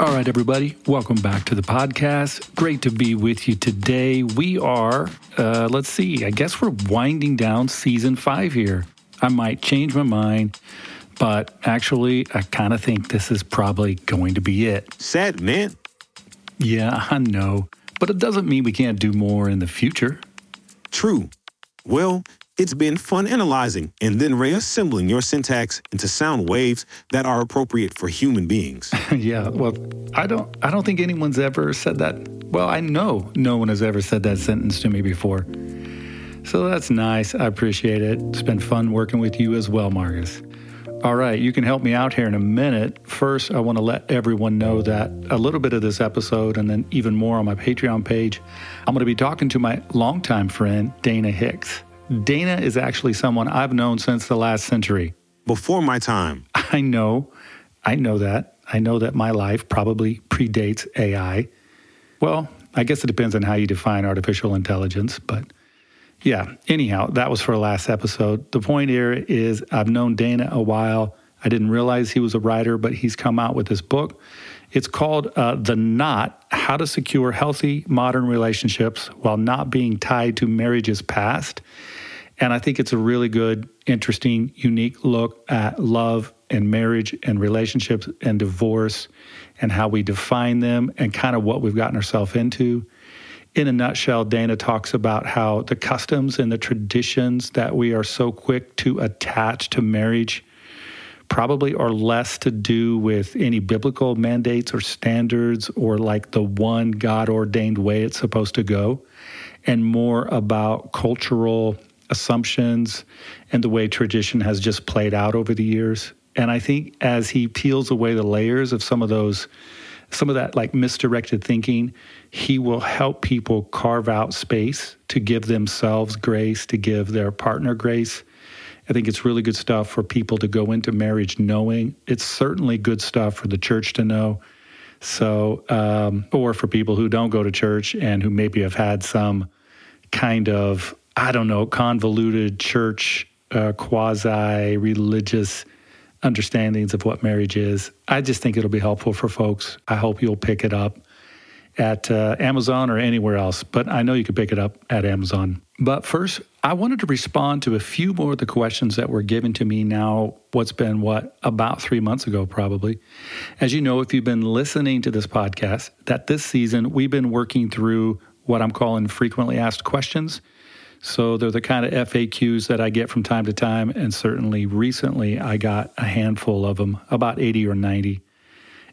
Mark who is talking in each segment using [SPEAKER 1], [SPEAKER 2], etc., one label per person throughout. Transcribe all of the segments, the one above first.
[SPEAKER 1] All right, everybody, welcome back to the podcast. Great to be with you today. We are, uh, let's see, I guess we're winding down season five here. I might change my mind, but actually, I kind of think this is probably going to be it.
[SPEAKER 2] Sad, man.
[SPEAKER 1] Yeah, I know, but it doesn't mean we can't do more in the future.
[SPEAKER 2] True. Well, it's been fun analyzing and then reassembling your syntax into sound waves that are appropriate for human beings.
[SPEAKER 1] yeah, well, I don't I don't think anyone's ever said that. Well, I know no one has ever said that sentence to me before. So that's nice. I appreciate it. It's been fun working with you as well, Marcus. All right, you can help me out here in a minute. First, I want to let everyone know that a little bit of this episode and then even more on my Patreon page, I'm going to be talking to my longtime friend, Dana Hicks. Dana is actually someone I've known since the last century.
[SPEAKER 2] Before my time.
[SPEAKER 1] I know. I know that. I know that my life probably predates AI. Well, I guess it depends on how you define artificial intelligence, but yeah, anyhow, that was for last episode. The point here is I've known Dana a while. I didn't realize he was a writer, but he's come out with this book. It's called uh, The Knot How to Secure Healthy Modern Relationships While Not Being Tied to Marriage's Past. And I think it's a really good, interesting, unique look at love and marriage and relationships and divorce and how we define them and kind of what we've gotten ourselves into. In a nutshell, Dana talks about how the customs and the traditions that we are so quick to attach to marriage probably are less to do with any biblical mandates or standards or like the one God ordained way it's supposed to go, and more about cultural assumptions and the way tradition has just played out over the years. And I think as he peels away the layers of some of those, some of that like misdirected thinking, he will help people carve out space to give themselves grace, to give their partner grace. I think it's really good stuff for people to go into marriage knowing. It's certainly good stuff for the church to know. So, um, or for people who don't go to church and who maybe have had some kind of I don't know, convoluted church, uh, quasi religious understandings of what marriage is. I just think it'll be helpful for folks. I hope you'll pick it up at uh, Amazon or anywhere else, but I know you can pick it up at Amazon. But first, I wanted to respond to a few more of the questions that were given to me now, what's been what, about three months ago, probably. As you know, if you've been listening to this podcast, that this season we've been working through what I'm calling frequently asked questions. So they're the kind of FAQs that I get from time to time. And certainly recently, I got a handful of them, about 80 or 90.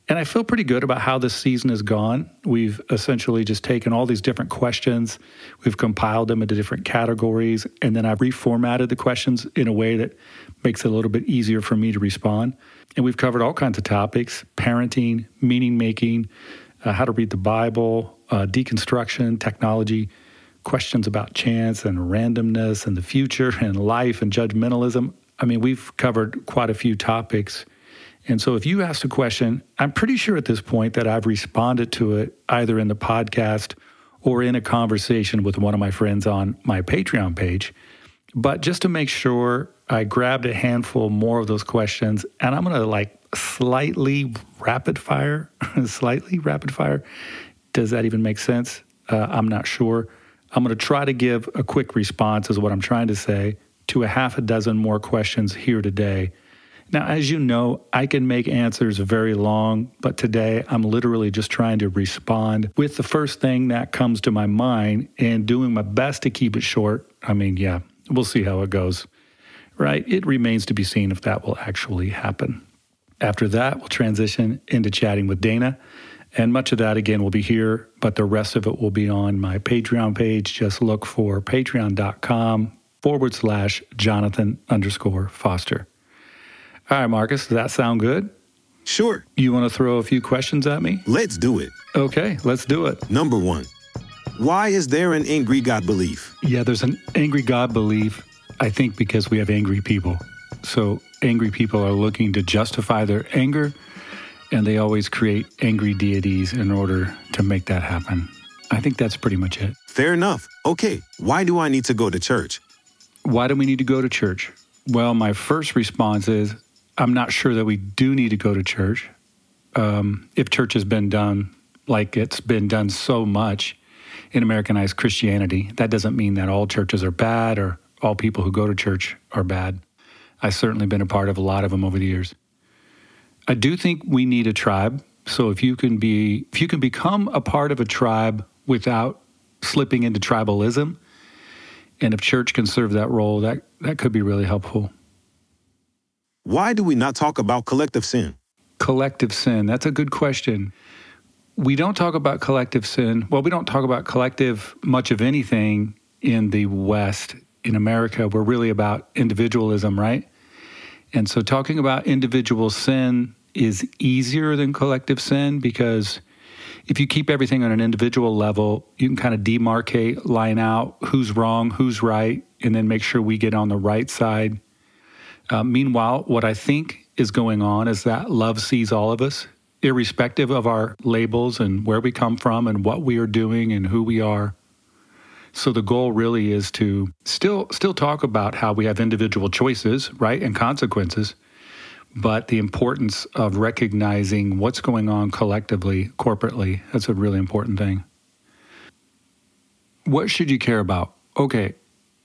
[SPEAKER 1] And I feel pretty good about how this season has gone. We've essentially just taken all these different questions, we've compiled them into different categories, and then I've reformatted the questions in a way that makes it a little bit easier for me to respond. And we've covered all kinds of topics parenting, meaning making, uh, how to read the Bible, uh, deconstruction, technology questions about chance and randomness and the future and life and judgmentalism. I mean, we've covered quite a few topics. And so if you ask a question, I'm pretty sure at this point that I've responded to it either in the podcast or in a conversation with one of my friends on my Patreon page. But just to make sure, I grabbed a handful more of those questions and I'm going to like slightly rapid fire, slightly rapid fire. Does that even make sense? Uh, I'm not sure. I'm going to try to give a quick response, is what I'm trying to say, to a half a dozen more questions here today. Now, as you know, I can make answers very long, but today I'm literally just trying to respond with the first thing that comes to my mind and doing my best to keep it short. I mean, yeah, we'll see how it goes. Right? It remains to be seen if that will actually happen. After that, we'll transition into chatting with Dana. And much of that, again, will be here, but the rest of it will be on my Patreon page. Just look for patreon.com forward slash Jonathan underscore Foster. All right, Marcus, does that sound good?
[SPEAKER 2] Sure.
[SPEAKER 1] You want to throw a few questions at me?
[SPEAKER 2] Let's do it.
[SPEAKER 1] Okay, let's do it.
[SPEAKER 2] Number one Why is there an angry God belief?
[SPEAKER 1] Yeah, there's an angry God belief, I think, because we have angry people. So angry people are looking to justify their anger and they always create angry deities in order to make that happen. I think that's pretty much it.
[SPEAKER 2] Fair enough. Okay, why do I need to go to church?
[SPEAKER 1] Why do we need to go to church? Well, my first response is I'm not sure that we do need to go to church. um, if church has been done like it's been done so much in Americanized Christianity. That doesn't mean that all churches are bad or all people who go to church are bad. I've certainly been a part of a lot of them over the years. I do think we need a tribe. So if you can be if you can become a part of a tribe without slipping into tribalism, and if church can serve that role, that that could be really helpful.
[SPEAKER 2] Why do we not talk about collective sin?
[SPEAKER 1] Collective sin. That's a good question. We don't talk about collective sin. Well, we don't talk about collective much of anything in the West. In America, we're really about individualism, right? And so talking about individual sin is easier than collective sin because if you keep everything on an individual level, you can kind of demarcate, line out who's wrong, who's right, and then make sure we get on the right side. Uh, meanwhile, what I think is going on is that love sees all of us, irrespective of our labels and where we come from and what we are doing and who we are. So the goal really is to still still talk about how we have individual choices, right, and consequences, but the importance of recognizing what's going on collectively, corporately, that's a really important thing. What should you care about? Okay,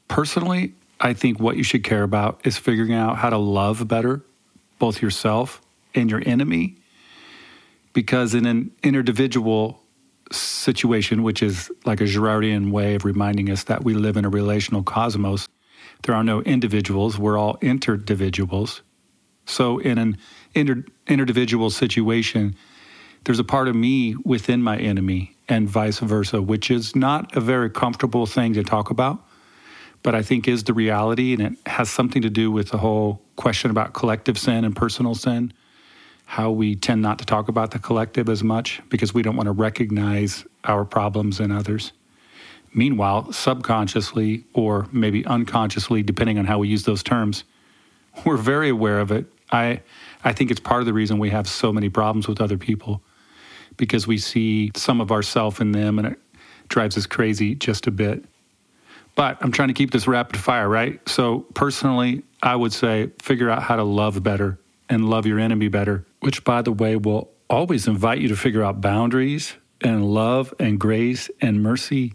[SPEAKER 1] personally, I think what you should care about is figuring out how to love better both yourself and your enemy because in an individual situation, which is like a Girardian way of reminding us that we live in a relational cosmos. There are no individuals, we're all interdividuals. So, in an inter- interdividual situation, there's a part of me within my enemy, and vice versa, which is not a very comfortable thing to talk about, but I think is the reality, and it has something to do with the whole question about collective sin and personal sin how we tend not to talk about the collective as much because we don't want to recognize our problems in others. Meanwhile, subconsciously or maybe unconsciously, depending on how we use those terms, we're very aware of it. I, I think it's part of the reason we have so many problems with other people because we see some of ourself in them and it drives us crazy just a bit. But I'm trying to keep this rapid fire, right? So, personally, I would say figure out how to love better and love your enemy better, which, by the way, will always invite you to figure out boundaries and love and grace and mercy,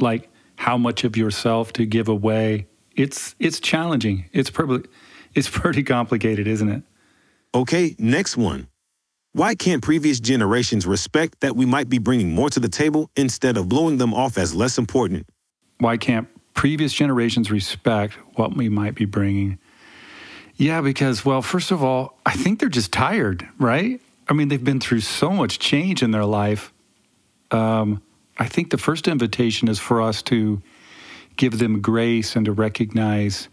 [SPEAKER 1] like how much of yourself to give away. It's it's challenging. It's probably it's pretty complicated, isn't it?
[SPEAKER 2] Okay, next one. Why can't previous generations respect that we might be bringing more to the table instead of blowing them off as less important?
[SPEAKER 1] Why can't previous generations respect what we might be bringing? Yeah, because, well, first of all, I think they're just tired, right? I mean, they've been through so much change in their life. Um, I think the first invitation is for us to give them grace and to recognize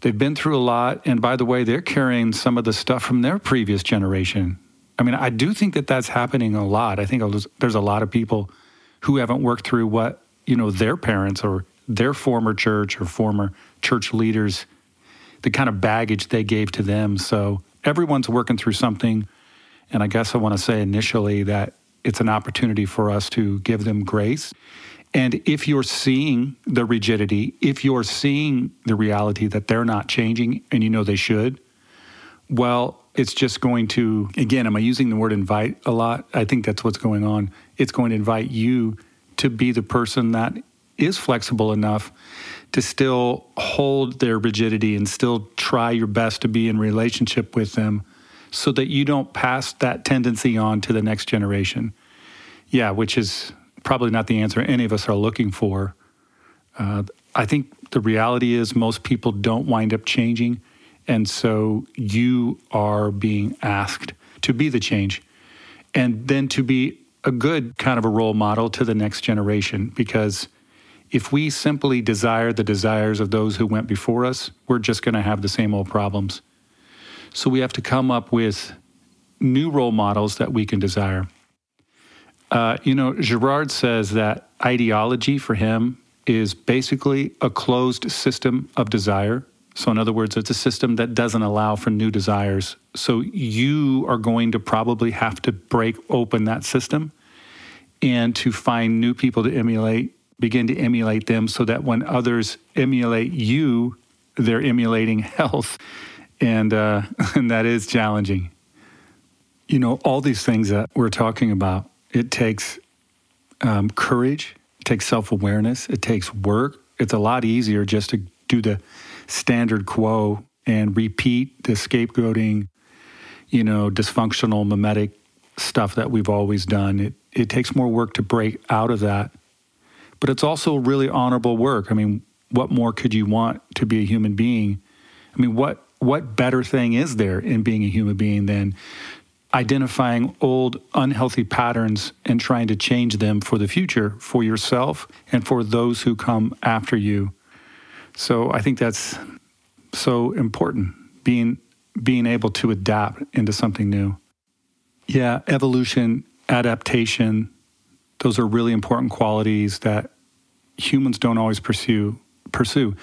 [SPEAKER 1] they've been through a lot. And by the way, they're carrying some of the stuff from their previous generation. I mean, I do think that that's happening a lot. I think there's a lot of people who haven't worked through what, you know, their parents or their former church or former church leaders the kind of baggage they gave to them. So everyone's working through something. And I guess I want to say initially that it's an opportunity for us to give them grace. And if you're seeing the rigidity, if you're seeing the reality that they're not changing and you know they should, well, it's just going to, again, am I using the word invite a lot? I think that's what's going on. It's going to invite you to be the person that is flexible enough to still hold their rigidity and still try your best to be in relationship with them so that you don't pass that tendency on to the next generation. Yeah, which is probably not the answer any of us are looking for. Uh, I think the reality is most people don't wind up changing. And so you are being asked to be the change and then to be a good kind of a role model to the next generation because if we simply desire the desires of those who went before us, we're just going to have the same old problems. So we have to come up with new role models that we can desire. Uh, you know, Girard says that ideology for him is basically a closed system of desire. So, in other words, it's a system that doesn't allow for new desires. So, you are going to probably have to break open that system and to find new people to emulate begin to emulate them so that when others emulate you, they're emulating health. And, uh, and that is challenging. You know, all these things that we're talking about, it takes um, courage, it takes self awareness, it takes work. It's a lot easier just to do the standard quo and repeat the scapegoating, you know, dysfunctional mimetic stuff that we've always done. It, it takes more work to break out of that. But it's also really honorable work. I mean, what more could you want to be a human being? I mean, what what better thing is there in being a human being than identifying old unhealthy patterns and trying to change them for the future for yourself and for those who come after you. So I think that's so important being being able to adapt into something new. Yeah, evolution, adaptation, those are really important qualities that humans don't always pursue pursue.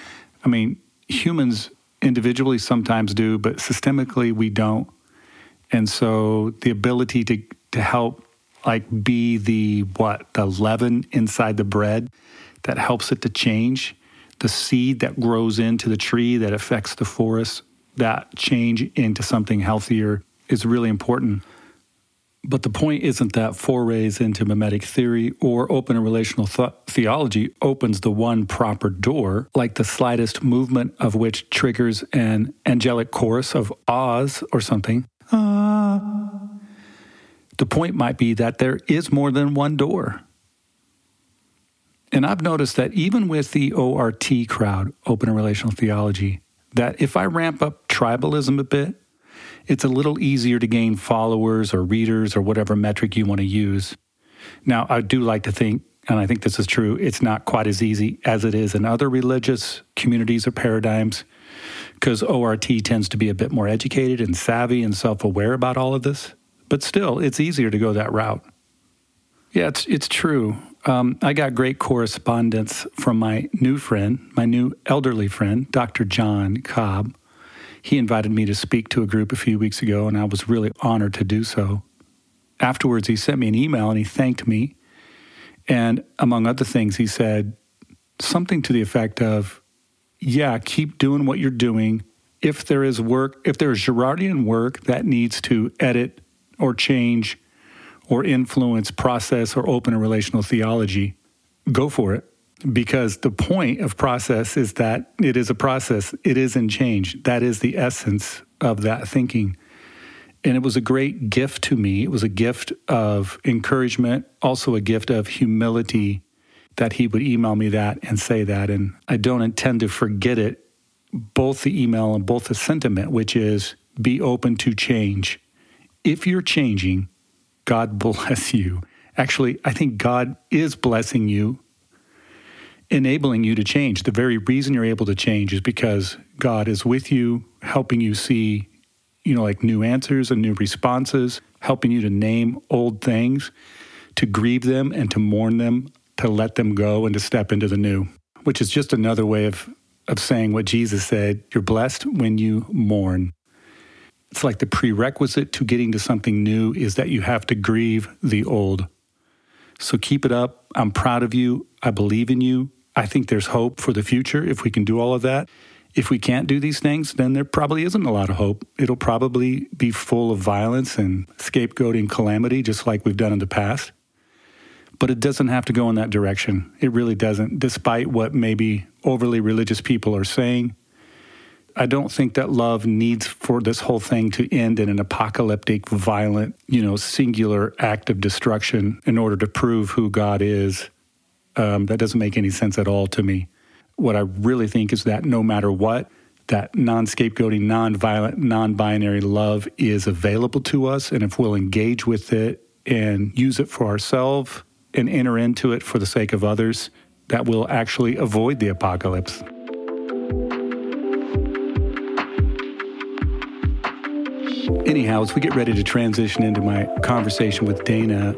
[SPEAKER 1] I mean, humans individually sometimes do, but systemically we don't. And so the ability to to help like be the what the leaven inside the bread that helps it to change, the seed that grows into the tree that affects the forest, that change into something healthier is really important. But the point isn't that forays into mimetic theory or open and relational th- theology opens the one proper door, like the slightest movement of which triggers an angelic chorus of Oz or something. Uh, the point might be that there is more than one door. And I've noticed that even with the ORT crowd, open and relational theology, that if I ramp up tribalism a bit, it's a little easier to gain followers or readers or whatever metric you want to use. Now, I do like to think, and I think this is true, it's not quite as easy as it is in other religious communities or paradigms, because ORT tends to be a bit more educated and savvy and self aware about all of this. But still, it's easier to go that route. Yeah, it's, it's true. Um, I got great correspondence from my new friend, my new elderly friend, Dr. John Cobb he invited me to speak to a group a few weeks ago, and I was really honored to do so. Afterwards, he sent me an email and he thanked me. And among other things, he said something to the effect of, Yeah, keep doing what you're doing. If there is work, if there is Girardian work that needs to edit or change or influence process or open a relational theology, go for it because the point of process is that it is a process, it is in change. That is the essence of that thinking. And it was a great gift to me. It was a gift of encouragement, also a gift of humility that he would email me that and say that. And I don't intend to forget it, both the email and both the sentiment, which is be open to change. If you're changing, God bless you. Actually, I think God is blessing you enabling you to change. The very reason you're able to change is because God is with you, helping you see, you know, like new answers and new responses, helping you to name old things, to grieve them and to mourn them, to let them go and to step into the new, which is just another way of, of saying what Jesus said you're blessed when you mourn. It's like the prerequisite to getting to something new is that you have to grieve the old. So keep it up. I'm proud of you. I believe in you. I think there's hope for the future if we can do all of that. If we can't do these things, then there probably isn't a lot of hope. It'll probably be full of violence and scapegoating calamity, just like we've done in the past. But it doesn't have to go in that direction. It really doesn't, despite what maybe overly religious people are saying. I don't think that love needs for this whole thing to end in an apocalyptic, violent, you know, singular act of destruction in order to prove who God is um, that doesn't make any sense at all to me. What I really think is that no matter what, that non scapegoating, non violent, non binary love is available to us. And if we'll engage with it and use it for ourselves and enter into it for the sake of others, that will actually avoid the apocalypse. Anyhow, as we get ready to transition into my conversation with Dana,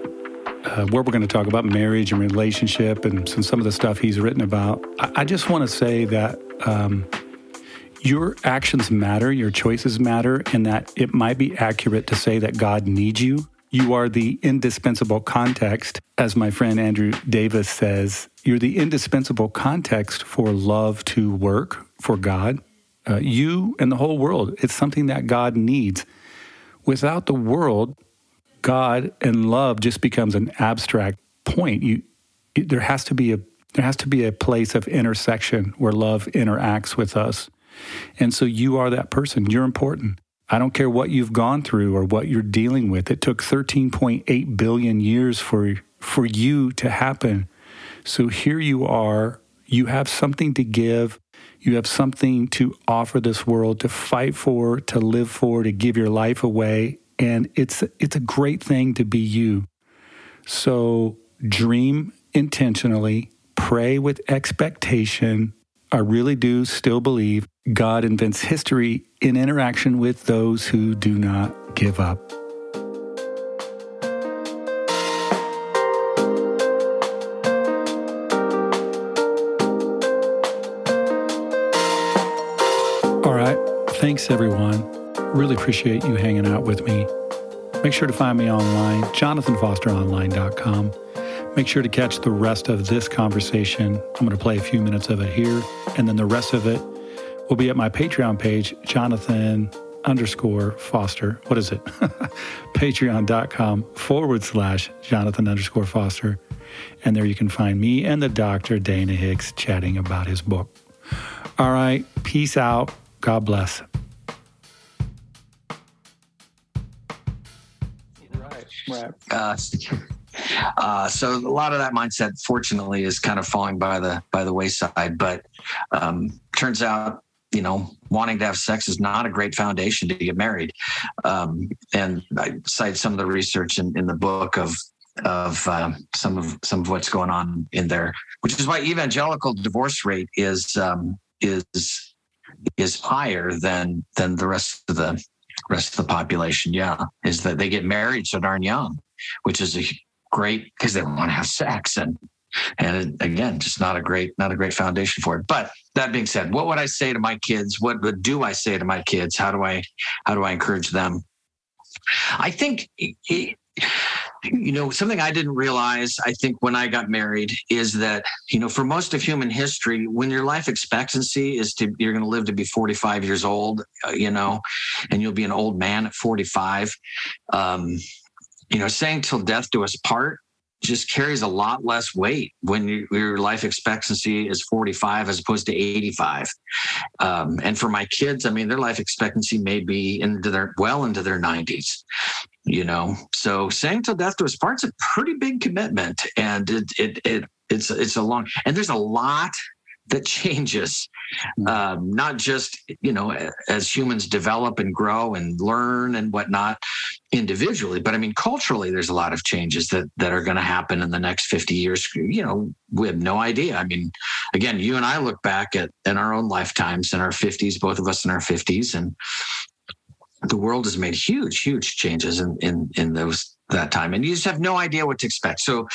[SPEAKER 1] uh, where we're going to talk about marriage and relationship and some, some of the stuff he's written about. I, I just want to say that um, your actions matter, your choices matter, and that it might be accurate to say that God needs you. You are the indispensable context, as my friend Andrew Davis says. You're the indispensable context for love to work for God. Uh, you and the whole world. It's something that God needs. Without the world, God and love just becomes an abstract point. You, there has to be a there has to be a place of intersection where love interacts with us. And so you are that person. You're important. I don't care what you've gone through or what you're dealing with. It took 13.8 billion years for for you to happen. So here you are. You have something to give. You have something to offer this world, to fight for, to live for, to give your life away. And it's it's a great thing to be you. So dream intentionally, pray with expectation. I really do still believe God invents history in interaction with those who do not give up. Thanks, everyone. Really appreciate you hanging out with me. Make sure to find me online, jonathanfosteronline.com. Make sure to catch the rest of this conversation. I'm going to play a few minutes of it here, and then the rest of it will be at my Patreon page, Jonathan underscore Foster. What is it? Patreon.com forward slash Jonathan underscore Foster. And there you can find me and the doctor, Dana Hicks, chatting about his book. All right. Peace out. God bless.
[SPEAKER 3] Uh, uh, so a lot of that mindset, fortunately, is kind of falling by the by the wayside. But um, turns out, you know, wanting to have sex is not a great foundation to get married. Um, and I cite some of the research in, in the book of of um, some of some of what's going on in there, which is why evangelical divorce rate is um, is is higher than than the rest of the rest of the population. Yeah, is that they get married so darn young, which is a great because they want to have sex and and again just not a great not a great foundation for it. But that being said what would i say to my kids? What do i say to my kids? How do i how do i encourage them? I think you know something i didn't realize i think when i got married is that you know for most of human history when your life expectancy is to you're going to live to be 45 years old uh, you know and you'll be an old man at 45 um, you know, saying till death do us part just carries a lot less weight when you, your life expectancy is 45 as opposed to 85. Um, and for my kids, I mean, their life expectancy may be into their well into their 90s. You know, so saying till death do us part's a pretty big commitment, and it it it it's it's a long and there's a lot that changes mm. um, not just you know as humans develop and grow and learn and whatnot individually but i mean culturally there's a lot of changes that that are going to happen in the next 50 years you know we have no idea i mean again you and i look back at in our own lifetimes in our 50s both of us in our 50s and the world has made huge huge changes in in in those that time. And you just have no idea what to expect. So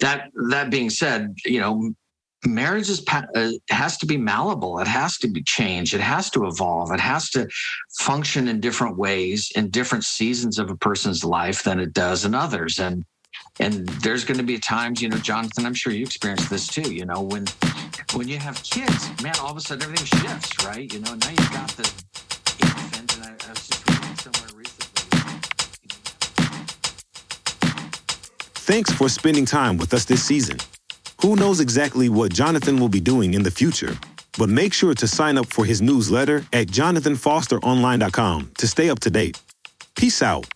[SPEAKER 3] that that being said you know marriage is uh, has to be malleable. It has to be changed. It has to evolve. It has to function in different ways in different seasons of a person's life than it does in others. And and there's going to be times you know jonathan i'm sure you experienced this too you know when when you have kids man all of a sudden everything shifts right? You know now you've got the infant and i, I was just
[SPEAKER 2] thanks for spending time with us this season who knows exactly what Jonathan will be doing in the future? But make sure to sign up for his newsletter at jonathanfosteronline.com to stay up to date. Peace out.